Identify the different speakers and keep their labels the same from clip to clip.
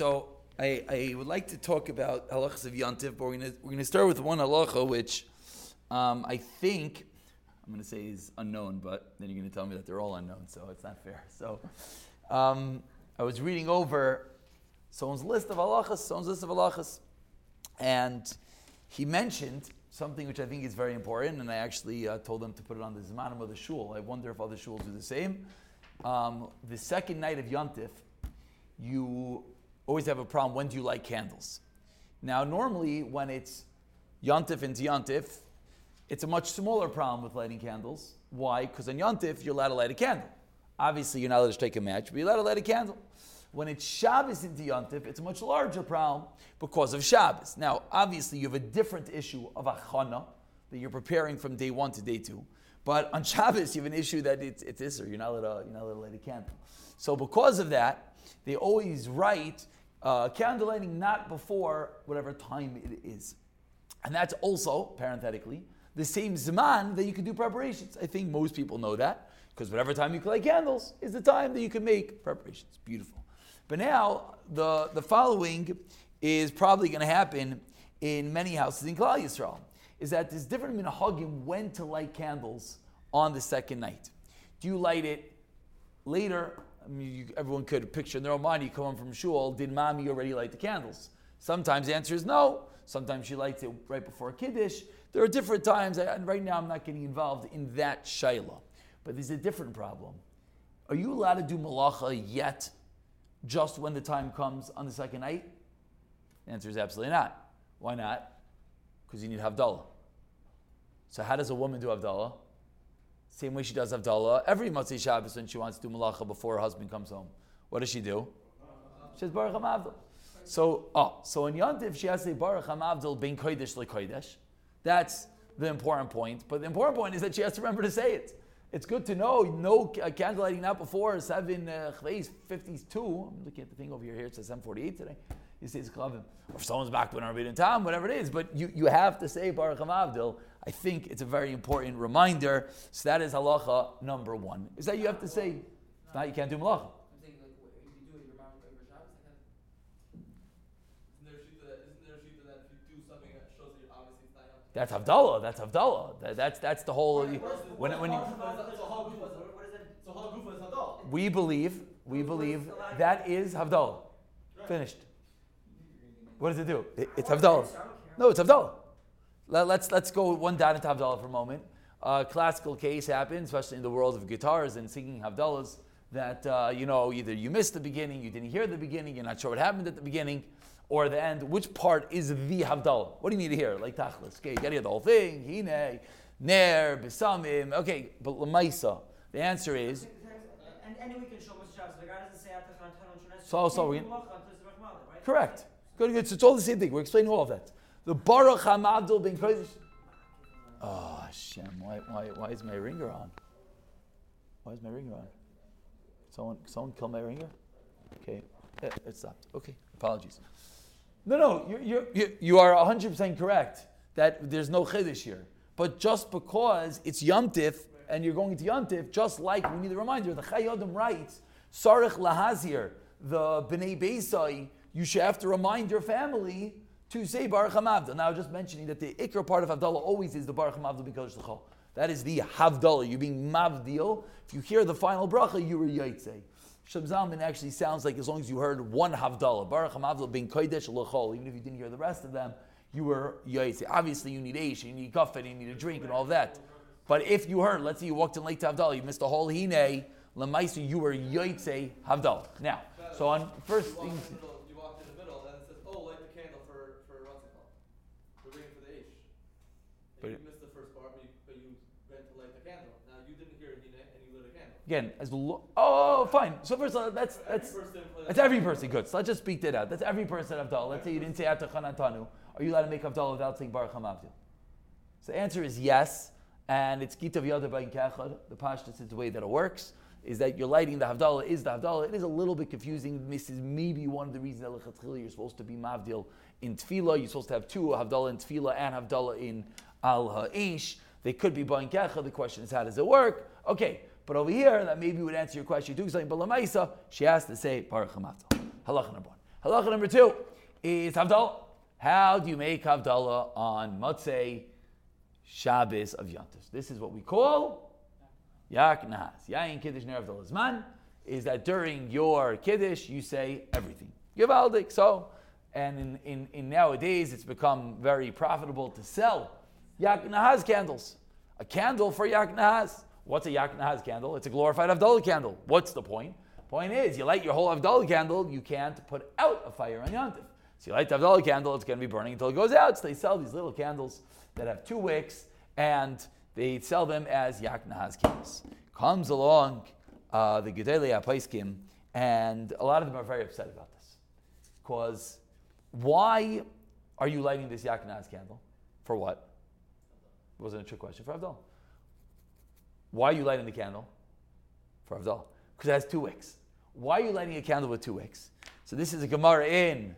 Speaker 1: so I, I would like to talk about halachas of Yantiv, but we're going we're to start with one halacha which um, I think I'm going to say is unknown, but then you're going to tell me that they're all unknown, so it's not fair. So um, I was reading over someone's list of halachas, someone's list of halachas, and he mentioned something which I think is very important, and I actually uh, told them to put it on the Zmanim of the shul. I wonder if other shuls do the same. Um, the second night of Yantif, you always have a problem. When do you light candles? Now, normally, when it's Yantif and Yantif, it's a much smaller problem with lighting candles. Why? Because on Yantif, you're allowed to light a candle. Obviously, you're not allowed to take a match, but you're allowed to light a candle. When it's Shabbos into Yontif, it's a much larger problem because of Shabbos. Now, obviously, you have a different issue of achana that you're preparing from day one to day two. But on Shabbos, you have an issue that it's, it's Isser. You're not, allowed you're not allowed to light a candle. So, because of that, they always write uh, candle lighting not before whatever time it is. And that's also, parenthetically, the same Zman that you can do preparations. I think most people know that because whatever time you light candles is the time that you can make preparations. Beautiful. But now the, the following is probably going to happen in many houses in Klal Yisrael, is that there's different minhagim when to light candles on the second night. Do you light it later? I mean, you, everyone could picture in their own mind, you come home from shul, did mommy already light the candles? Sometimes the answer is no. Sometimes she lights it right before Kiddush. There are different times, and right now I'm not getting involved in that shayla. But there's a different problem. Are you allowed to do malacha yet just when the time comes on the second night? The answer is absolutely not. Why not? Because you need Havdalah. So how does a woman do Havdalah? Same way she does Havdalah every Motzei Shabbos when she wants to do Malacha before her husband comes home. What does she do? She says Baruch HaMavdal. So, oh, so in Yontif she has to say Baruch HaMavdal Ben Kodesh LeKodesh. That's the important point. But the important point is that she has to remember to say it. It's good to know. No candle lighting not before seven uh, 52. I'm looking at the thing over here. Here it says 748 today. You say it's klavim. Or if someone's back when I read in time, whatever it is. But you, you have to say Baruch HaMavdil. I think it's a very important reminder. So that is halacha number one. Is that you have to say? If not, you can't do malacha. That's Havdalah. That's Havdalah. That, you do something that shows that you obviously stay that's that's the whole. When when you, we believe we believe that is Havdalah. Finished. What does it do? It, it's Havdalah. No, it's Havdalah. Let, let's let's go one down into Havdalah for a moment. A classical case happens, especially in the world of guitars and singing Havdalahs, that uh, you know either you missed the beginning, you didn't hear the beginning, you're not sure what happened at the beginning or the end, which part is the Havdalah? What do you need to hear? Like Tachlis. Okay, you gotta hear the whole thing. Hine, Ner, Besamim. Okay, but Lamaisa. The answer is.
Speaker 2: And, and we can show the guy doesn't say
Speaker 1: So, so we Correct. Good, good. So it's all the same thing. We're explaining all of that. The Baruch HaMavdil ben Kodesh. Oh, Hashem, why, why, why is my ringer on? Why is my ringer on? Someone, someone kill my ringer? Okay, it, it stopped. Okay, apologies. No, no, you're, you're, you are 100% correct that there's no chiddush here. But just because it's yomtiv and you're going to yomtiv, just like we need a reminder, the Chayei Adam writes, Sarich lahazir, the Bnei Beisai, you should have to remind your family to say Baruch HaMavdal. Now, just mentioning that the ikr part of Havdalah always is the Baruch HaMavdal because the That is the Havdalah. You're being Mavdil. If you hear the final bracha, you were Yaitse. Shem Zalman actually sounds like as long as you heard one Havdalah, Baruch HaMavdal being Kodesh L'chol, even if you didn't hear the rest of them, you were Yaitse. Obviously, you need Aish, you need Kafet, you need a drink, and all that. But if you heard, let's say you walked in late to Havdalah, you missed a whole Hine, Lamaisu, you were Yaitse Havdalah. Now, so on first things. Again, as lo- oh, fine. So first, all, that's that's that's every person. Good. So let's just speak that out. That's every person Avdal. Let's say you didn't say Atachanatanu. Are you allowed to make Avdal without saying Baruch Hamavdil? So the answer is yes, and it's Gitav Yada Bain Kachad. The Pashtus is the way that it works. Is that you're lighting the Havdalah is the Havdalah. It is a little bit confusing. This is maybe one of the reasons that you're supposed to be Mavdil in Tefillah. You're supposed to have two Havdalah in Tefillah and Havdalah in Al Ha'ish. They could be Bain Kachad. The question is, how does it work? Okay, but over here, that maybe would answer your question too. But Lamaisa, she has to say Baruch Halacha number one. Halacha number two is Havdalah. How do you make Havdalah on Motzei Shabbos of Yantis? This is what we call Yak Nahas. Yain Kiddush Ner Havdalah is that during your Kiddush you say everything. Givaldik. So, and in, in, in nowadays it's become very profitable to sell Yak Nahas candles. A candle for Yak Nahas. What's a Yak Nahas candle? It's a glorified Havdalah candle. What's the point? Point is, you light your whole Havdalah candle, you can't put out a fire on Yantif. So you light the Havdalah candle, it's going to be burning until it goes out. So they sell these little candles that have two wicks, and they sell them as Yak Nahas candles. Comes along uh, the Gedolei HaPaiskim, and a lot of them are very upset about this. Because why are you lighting this Yak Nahas candle? For what? Wasn't a trick question. For Havdalah. Why are you lighting the candle? For Havdalah. Because it has two wicks. Why are you lighting a candle with two wicks? So this is a Gemara in.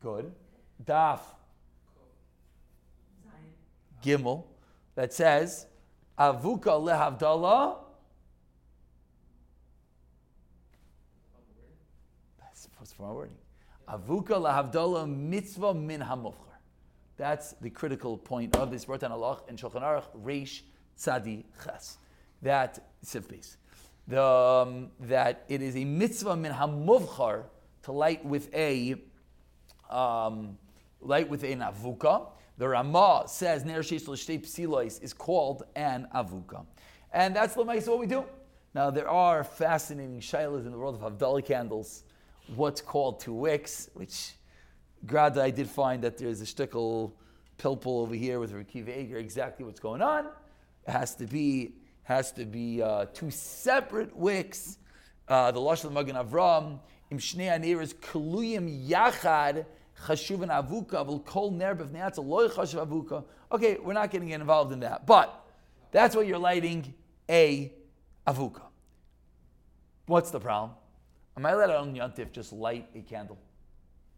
Speaker 1: Good. Daf. Gimel. That says, Avuka lehavdalah. That's to be wording. Avuka lehavdalah mitzvah min hamufchar. That's the critical point of this. Rotan Allah in Shulchan Aruch Reish Tzadi Ches. That sif The um, that it is a mitzvah min hamuvchar to light with a um, light with an avuka. The Ramah says ner psilois is called an avuka, and that's the what we do. Now there are fascinating shilas in the world of Havdalah candles. What's called two wicks, which Grada, I did find that there's a shtickle pilpul over here with Rakiva Eger, exactly what's going on. It has to be has to be uh, two separate wicks. Uh, the Lashon of Magen Avram, im shnei aniras kaluyim yachad chashuvan avuka v'l kol ner b'vneatza loy chashuv avuka. Okay, we're not getting involved in that, but that's what you're lighting a avuka. What's the problem? Am I allowed on Yantif just light a candle?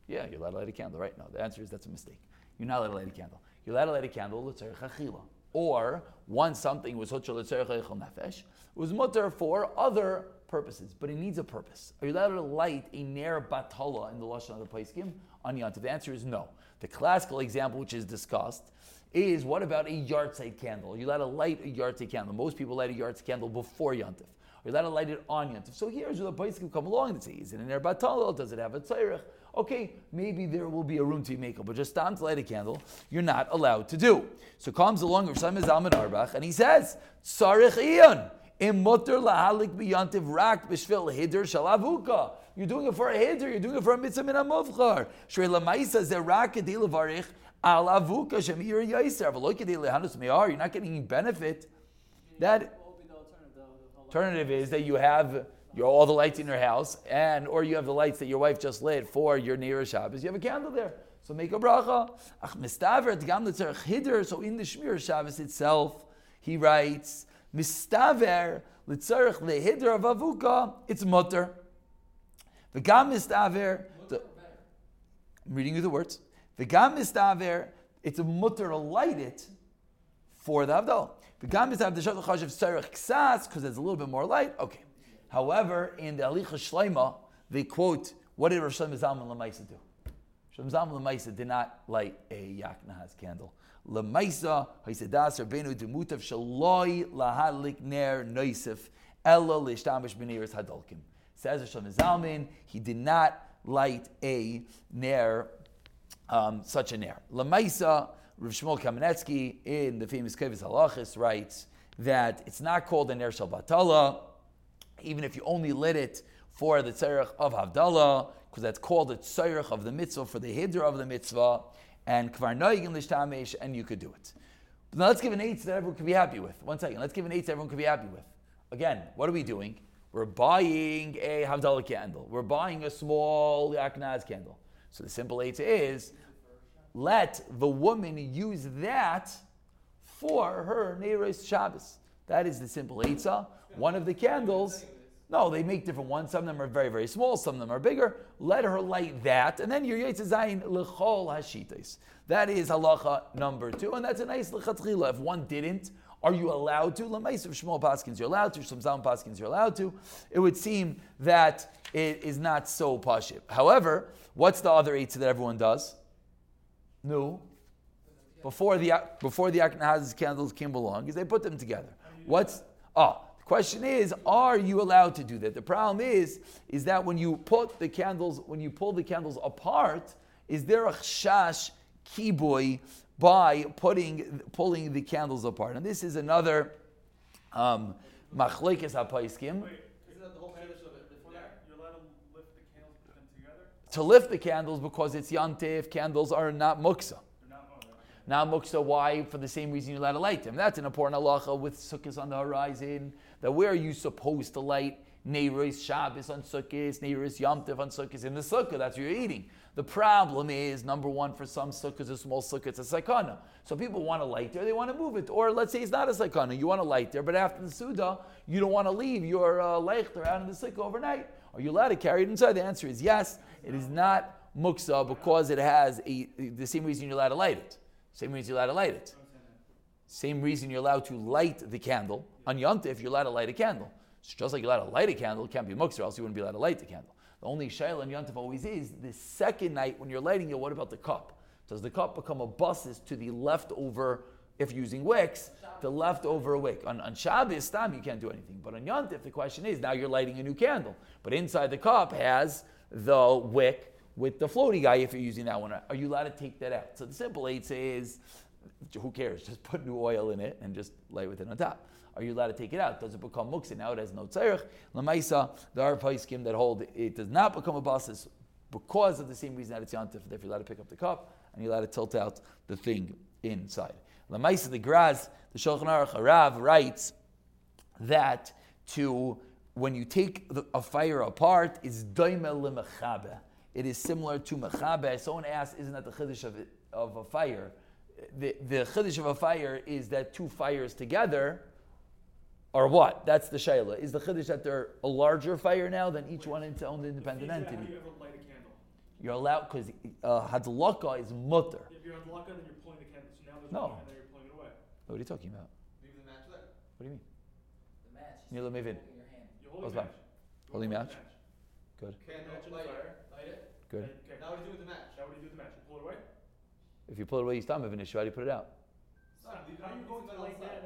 Speaker 1: Yeah, you're allowed to light a candle, right? No, the answer is that's a mistake. You're not allowed to light a candle. You're allowed to light a candle, l'tzarech. Or, once something was hochel l'tzarech nefesh, it was mutter for other purposes, but it needs a purpose. Are you allowed to light a ner batala in the Lashon of the Paiskim on Yantiv? The answer is no. The classical example, which is discussed, is what about a yahrzeit candle? Are you allowed to light a yahrzeit candle? Most people light a yahrzeit candle before Yantiv. Are you allowed to light it on Yantiv? So here's where the Paiskim come along and say, is it a ner batala? Does it have a tzarech? Okay, maybe there will be a room to make up, but just stand to light a candle, you're not allowed to do. So comes along Rav Shlomo Zalman Auerbach, and he says, Sarich Iyon, imutter lahalik biyantiv rak b'shvil hider shalavuka. You're doing it for a hider, you're doing it for a mitzvah min ha-muvchar. Shrei lamaisa zerak edei levarich al avuka shemir yaiser. V'lo kedei lehanus me'ar, you're not getting any benefit. That alternative is that you have your, all the lights in your house, and or you have the lights that your wife just lit for your near Shabbos, you have a candle there. So make a bracha. Ach mistaver gam hider. So in the Shmir Shabbos itself, he writes mistaver litzarich lehider of. It's mutter. The gam mistaver. I'm reading you the words. The gam mistaver. It's a mutter to light it for the avdal. The gam mistaver the shach of tzarich ksas because there's a little bit more light. Okay. However, in the Halichos Shlomo, they quote, what did Rosh Zalman Lamaisa do? Rosh Zalman Lamaisa did not light a Yak Nahas candle. Lamaisa, Haisedas, Rabbeinu, Demutav, Shaloi, Lahadlik, Ner, Noisif, Ella, Lishtamish, Beniris, Hadolkim. Says Rosh Zalman, he did not light a Ner, um, such a Ner. Lamaisa, Rav Shmuel Kamenetsky, in the famous Kovetz Halachos, writes that it's not called a Ner Shal Batala, even if you only lit it for the tzarech of Havdalah, because that's called the tzarech of the mitzvah, for the hidr of the mitzvah, and kvar noigim l'shtamish, and you could do it. But now let's give an eight that everyone can be happy with. One second, let's give an eight that everyone can be happy with. Again, what are we doing? We're buying a Havdalah candle. We're buying a small Yaknaz candle. So the simple eight is, let the woman use that for her Neiros Shabbos. That is the simple Eitzah. One of the candles no, they make different ones. Some of them are very, very small. Some of them are bigger. Let her light that, and then your Yitzhak Zayin lechol hashitas. That is halacha number two, and that's a nice lechatchila. If one didn't Are you allowed to? Lamais of Shmuel Paskins, you're allowed to. Zalman Paskins, you're allowed to. It would seem that it is not so pashib. However, what's the other eight that everyone does? No. Before the before the Aknahaz's candles came along, is they put them together. What's oh question is, are you allowed to do that? The problem is, is that when you put the candles, when you pull the candles apart, is there a chash kiboy by putting pulling the candles apart? And this is another um, machlekes hapaiskim. To lift the candles because it's yantif, candles are not muksa. Now muksa, why? For the same reason you're allowed to light them. That's an important halacha with sukkahs on the horizon. That where are you supposed to light Neiros Shabbos on Sukkot, Neiros Yom on Sukkot in the Sukkah? That's what you're eating. The problem is, number one, for some sukkahs, a small sukkah, it's a sakana. So people want to light there, they want to move it. Or let's say it's not a sakana, you want to light there, but after the Suda, you don't want to leave your uh, leichter out in the sukkah overnight. Are you allowed to carry it inside? The answer is yes. It is not muksa because it has a, the same reason you're allowed to light it. Same reason you're allowed to light it. Same reason you're allowed to light the candle. On Yontif, if you're allowed to light a candle. So just like you're allowed to light a candle, it can't be muksa, else you wouldn't be allowed to light the candle. The only shayla in Yontif always is the second night when you're lighting it, what about the cup? Does the cup become a buses to the leftover, if using wicks, the leftover wick? On, on Shabbos, time you can't do anything. But on Yontif, the question is now you're lighting a new candle. But inside the cup has the wick with the floaty guy if you're using that one. Are you allowed to take that out? So the simple answer is who cares? Just put new oil in it and just lay with it on top. Are you allowed to take it out? Does it become muksa? Now it has no tzarech. Lamaisa, there are paiskim that hold it does not become a basis because of the same reason that it's yantif. If you're allowed to pick up the cup and you're allowed to tilt out the thing inside. Lamaisa, the Graz, the Shulchan Aruch Harav writes that to when you take the, a fire apart, is daimel lemechabe. It is similar to mechabe. Someone asked, isn't that the chiddush of, of a fire? The, the chiddush of a fire is that two fires together are what? That's the shayla. Is the chiddush that they're a larger fire now than each one its own independent entity?
Speaker 3: You ever light a candle?
Speaker 1: You're allowed because uh, hadlaka is mutter.
Speaker 3: If you're hadlaka, then you're pulling the candle. So now there's
Speaker 1: No.
Speaker 3: one, and then you're pulling it away.
Speaker 1: What are you talking about?
Speaker 4: Leave the match there.
Speaker 1: What do you mean?
Speaker 2: The match.
Speaker 1: Nila Mivin.
Speaker 2: In your hand.
Speaker 3: You're
Speaker 1: What's
Speaker 3: holding
Speaker 1: that?
Speaker 3: match. You're
Speaker 1: Holding
Speaker 3: the
Speaker 1: match? Good.
Speaker 4: Candle,
Speaker 3: Match
Speaker 1: Good.
Speaker 3: Okay.
Speaker 4: Now what do you do with the match?
Speaker 3: Now what do you do with the match? You pull it away?
Speaker 1: If you pull it away, you stop an issue. How do you put it out?
Speaker 3: Stop. How are you going to light that?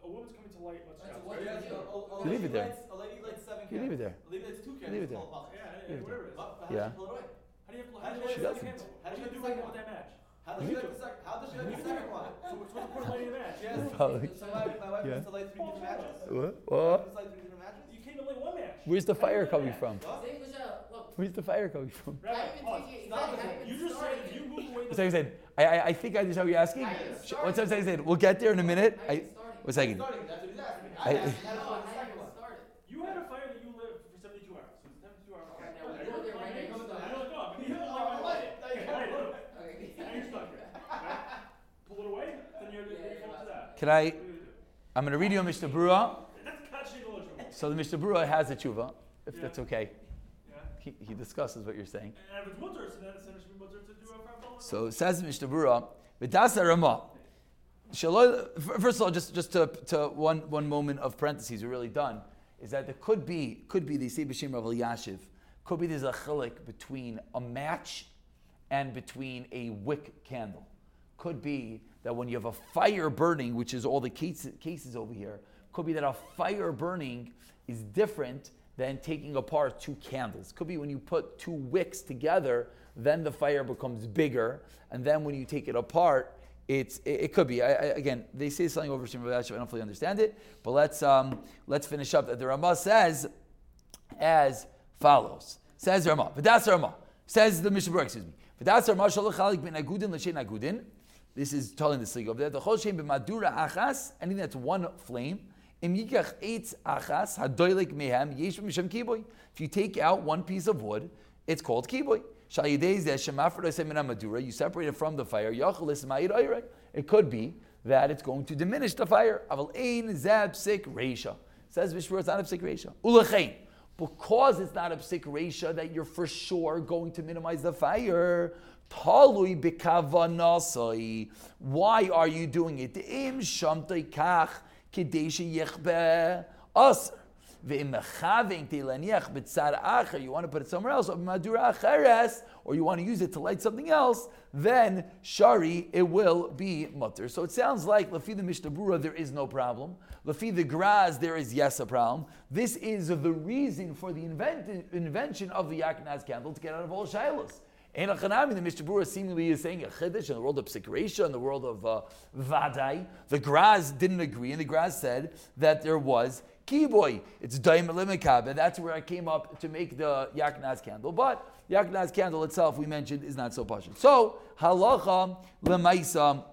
Speaker 3: A woman's coming to light, let's
Speaker 2: That's
Speaker 3: shout.
Speaker 2: what
Speaker 4: Or
Speaker 2: you
Speaker 4: a- a- a
Speaker 1: You leave it there.
Speaker 4: lights- A lady lights seven
Speaker 1: You leave it there.
Speaker 4: A lady lights two candles.
Speaker 1: leave it there.
Speaker 3: Yeah, yeah,
Speaker 1: Leave
Speaker 3: whatever it is.
Speaker 4: But but how
Speaker 1: Yeah.
Speaker 4: does she pull it away?
Speaker 3: How do you
Speaker 4: How
Speaker 3: how do
Speaker 4: does
Speaker 3: you
Speaker 4: she
Speaker 3: light
Speaker 1: doesn't.
Speaker 3: candle?
Speaker 4: How does she
Speaker 3: do you
Speaker 4: light
Speaker 3: do
Speaker 4: the
Speaker 3: with that match?
Speaker 4: How does she light the second? How does she light the second one?
Speaker 3: So what's what's the point of lighting the match?
Speaker 4: She has so my, my wife
Speaker 1: Yeah.
Speaker 4: used to light three different matches.
Speaker 1: What? What?
Speaker 4: used to light three different matches.
Speaker 3: You can't even light one match.
Speaker 1: Where's the
Speaker 3: How do you
Speaker 1: fire coming from?
Speaker 4: What?
Speaker 2: Say English out. Look.
Speaker 1: Where's the fire coming from?
Speaker 3: Rabbi,
Speaker 2: I
Speaker 3: pause.
Speaker 2: Oh,
Speaker 3: stop it. You just said if you move away the
Speaker 1: So I said, I, I, I think I just what you're asking. Sh- What's up?
Speaker 2: started?
Speaker 1: I said, we'll get there in a minute.
Speaker 2: How
Speaker 1: I,
Speaker 2: started?
Speaker 1: one second.
Speaker 4: Starting, that's what he's asking.
Speaker 1: I-
Speaker 4: I asked how
Speaker 2: No,
Speaker 4: to
Speaker 2: how
Speaker 4: light the second
Speaker 2: you
Speaker 4: one.
Speaker 2: started.
Speaker 3: You had a fire that you lit for 72 hours. So it's 72 hours.
Speaker 2: Alright, now
Speaker 3: Okay.
Speaker 2: we go there right
Speaker 3: Okay.
Speaker 2: now, you
Speaker 3: You're
Speaker 2: start.
Speaker 3: like, oh, but you haven't
Speaker 4: Oh,
Speaker 3: light
Speaker 4: light
Speaker 3: it.
Speaker 4: it. Now you
Speaker 3: Light it.
Speaker 2: Okay.
Speaker 3: Now you're stuck here. Pull it away, then you're
Speaker 2: Yeah,
Speaker 3: then you
Speaker 2: you're
Speaker 3: fall to that.
Speaker 1: Can I?
Speaker 3: What are you?
Speaker 1: I'm going to read you a Mishnah Brura.
Speaker 3: That's catching the literal.
Speaker 1: So the Mishnah Brura has a tshuva, if
Speaker 3: Yeah.
Speaker 1: that's okay. He, he discusses what you're saying.
Speaker 3: And if it's mutter, so then it's then it should be mutter to do a fire
Speaker 1: So it says Mishnah V'dasa Ramah. First of all, just, just to, to one, one moment of parentheses, we're really done, is that there could be, could be, they say B'Shem Rav Yashiv, could be there's a chilik between a match and between a wick candle. Could be that when you have a fire burning, which is all the cases, cases over here, could be that a fire burning is different than taking apart two candles. Could be when you put two wicks together, then the fire becomes bigger, and then when you take it apart, it's it, it could be. I, I, again, they say something over Shem I don't fully understand it, but let's um, let's finish up. That the Ramah says as follows. Says Rama, Ramah. V'das Ramah. Says the Mishnah excuse me. V'das Ramah shalach chalik ben agudin l'shein agudin. This is telling the slig over there. The chol shem b'madura achas, anything that's one flame. If you take out one piece of wood, it's called kiboy. You separate it from the fire. It could be that it's going to diminish the fire. Says it's not a psik because it's not a psik resha that you're for sure going to minimize the fire. Why are you doing it? Kedeshi b'tzar acher. You want to put it somewhere else, or you want to use it to light something else, then shari, it will be mutter. So it sounds like Lafi the Mishnah Berurah, there is no problem. Lafi the Graz, there is yes a problem. This is the reason for the invent- invention of the Yakinaz candle to get out of all shilas. Ein Achanami, the Mishnah Berurah seemingly is saying a chiddush in the world of Psikresha, in the world of uh, Vadai. The Graz didn't agree, and the Graz said that there was kiboy. It's daim limikabe. That's where I came up to make the Yaknaz candle. But Yaknaz candle itself, we mentioned, is not so pashut. So halacha lemaisa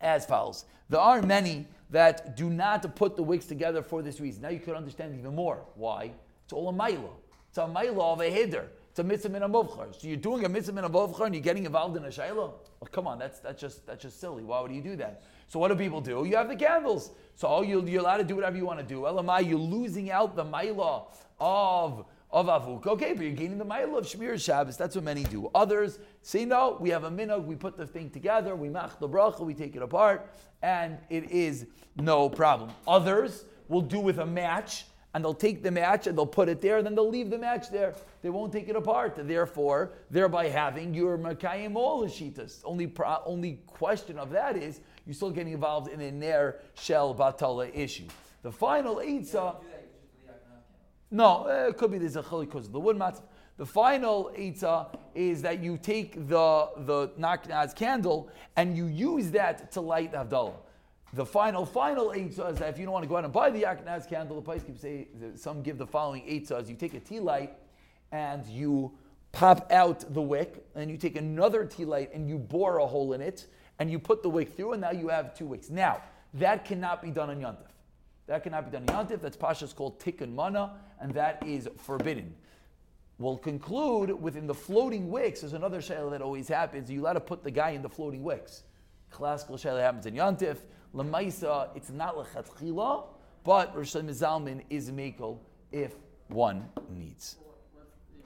Speaker 1: as follows. There are many that do not put the wicks together for this reason. Now you could understand even more. Why? It's all a maila. It's a maila of a hider. It's a mitzvah min. So you're doing a mitzvah min and you're getting involved in a shayla? Oh, come on, that's, that's, just, that's just silly. Why would you do that? So what do people do? You have the candles. So oh, you're, you're allowed to do whatever you want to do. Elamai, you're losing out the maila of of avuk. Okay, but you're gaining the mile of Shmir Shabbos. That's what many do. Others say no. We have a minhag. We put the thing together. We mach the bracha. We take it apart, and it is no problem. Others will do with a match, and they'll take the match and they'll put it there, and then they'll leave the match there. They won't take it apart. Therefore, thereby having your makayim all shitas. Only pro, only question of that is you're still getting involved in a ner shel batala issue. The final eitzah.
Speaker 2: Do that, you just do the Yaakov candle.
Speaker 1: No, uh, it could be there's a chili because of the wood mats. The final eitzah is that you take the the naknaz candle and you use that to light the Havdalah. The final, final eitzah is that if you don't want to go out and buy the Yaknaz candle, the keeps eh, say some give the following eitzahs. You take a tea light and you pop out the wick, and you take another tea light and you bore a hole in it, and you put the wick through, and now you have two wicks. Now, that cannot be done on Yantif. That cannot be done on Yantif. That's Pasha's called Tikkun Mana, and that is forbidden. We'll conclude within the floating wicks. There's another shayla that always happens. You allowed to put the guy in the floating wicks. Classical shayla happens in Yantif. Lemaisa, it's not lechatchila, but Rosh Hashanah is makel if one needs.